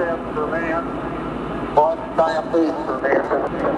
is one step for man, one giant leap for mankind.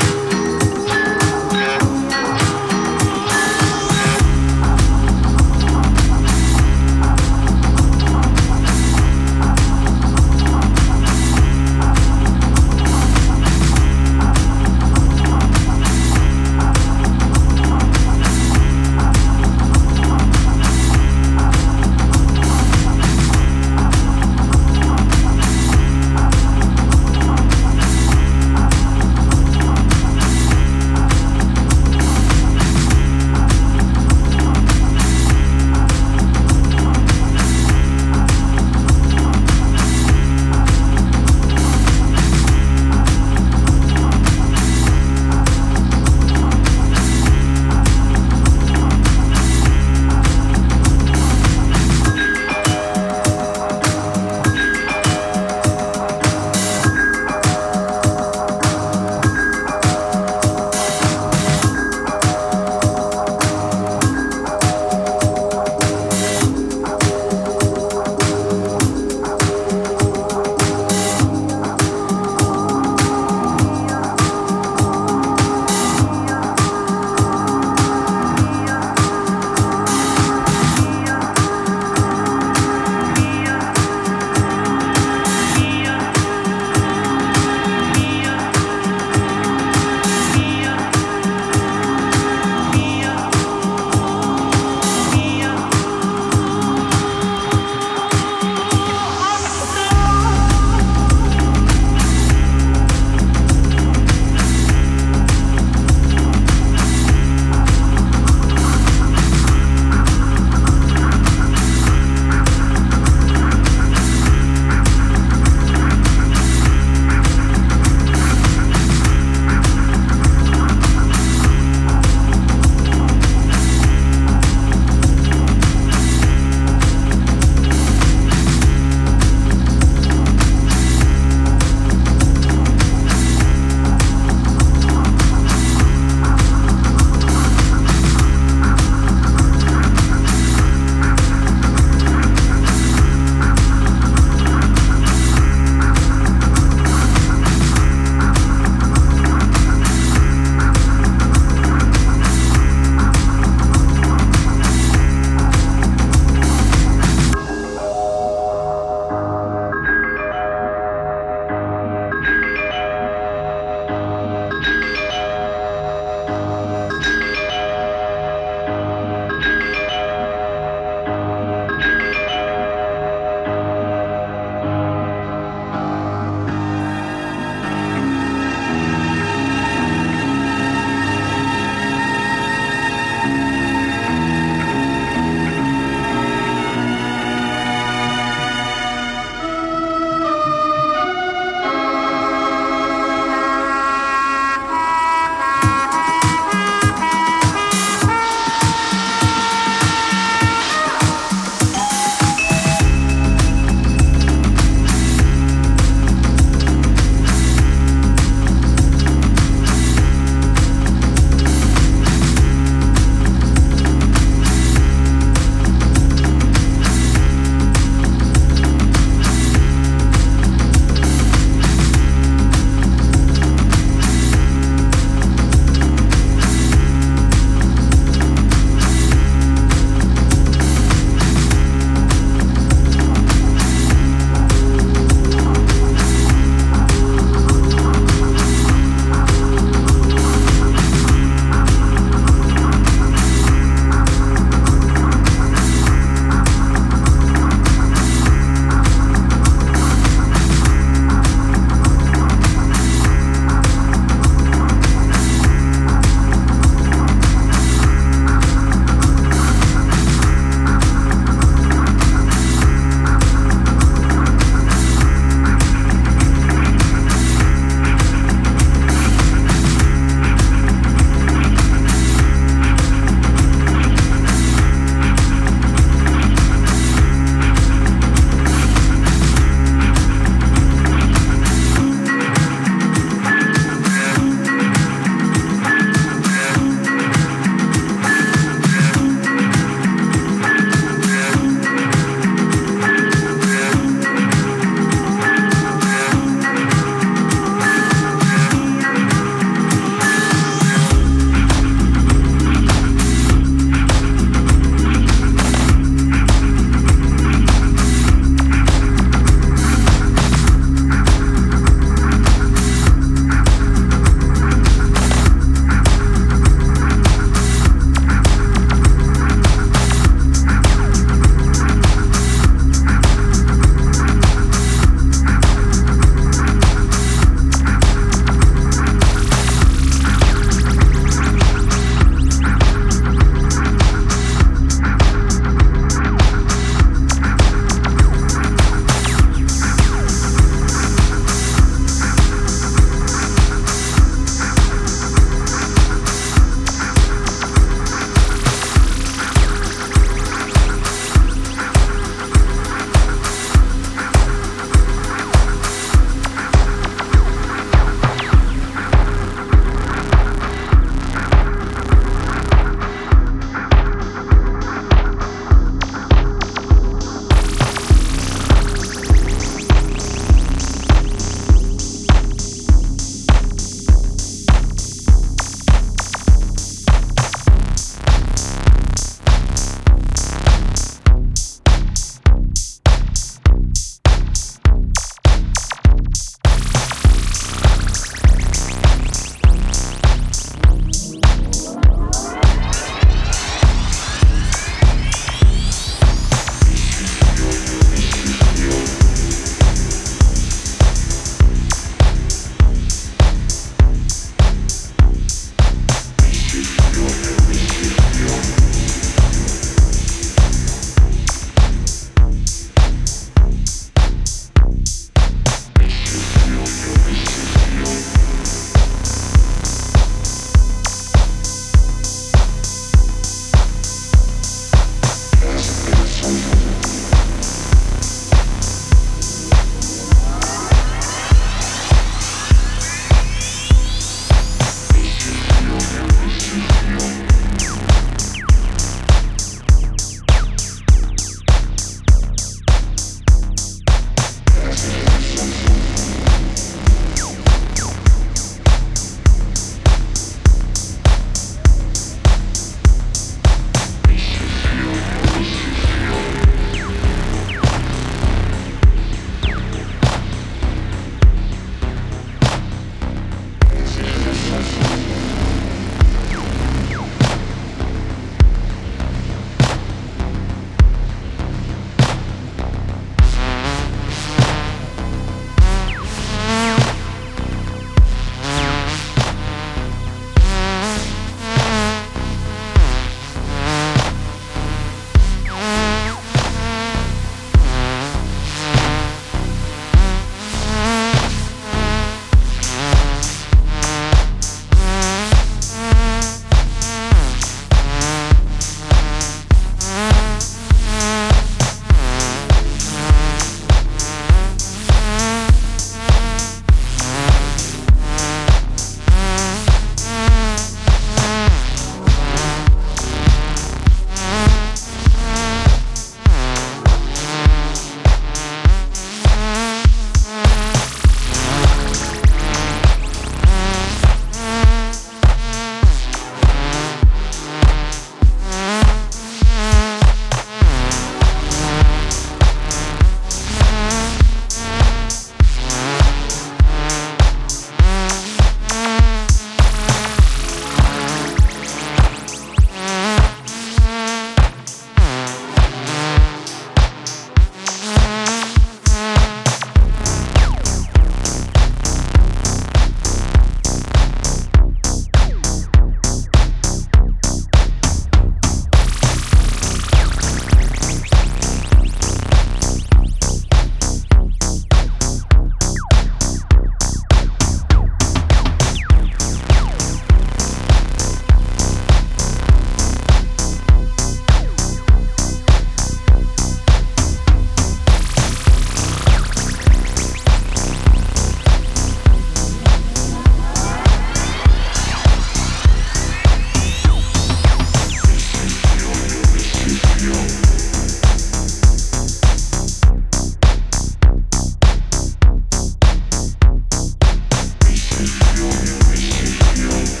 Thank you.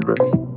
children.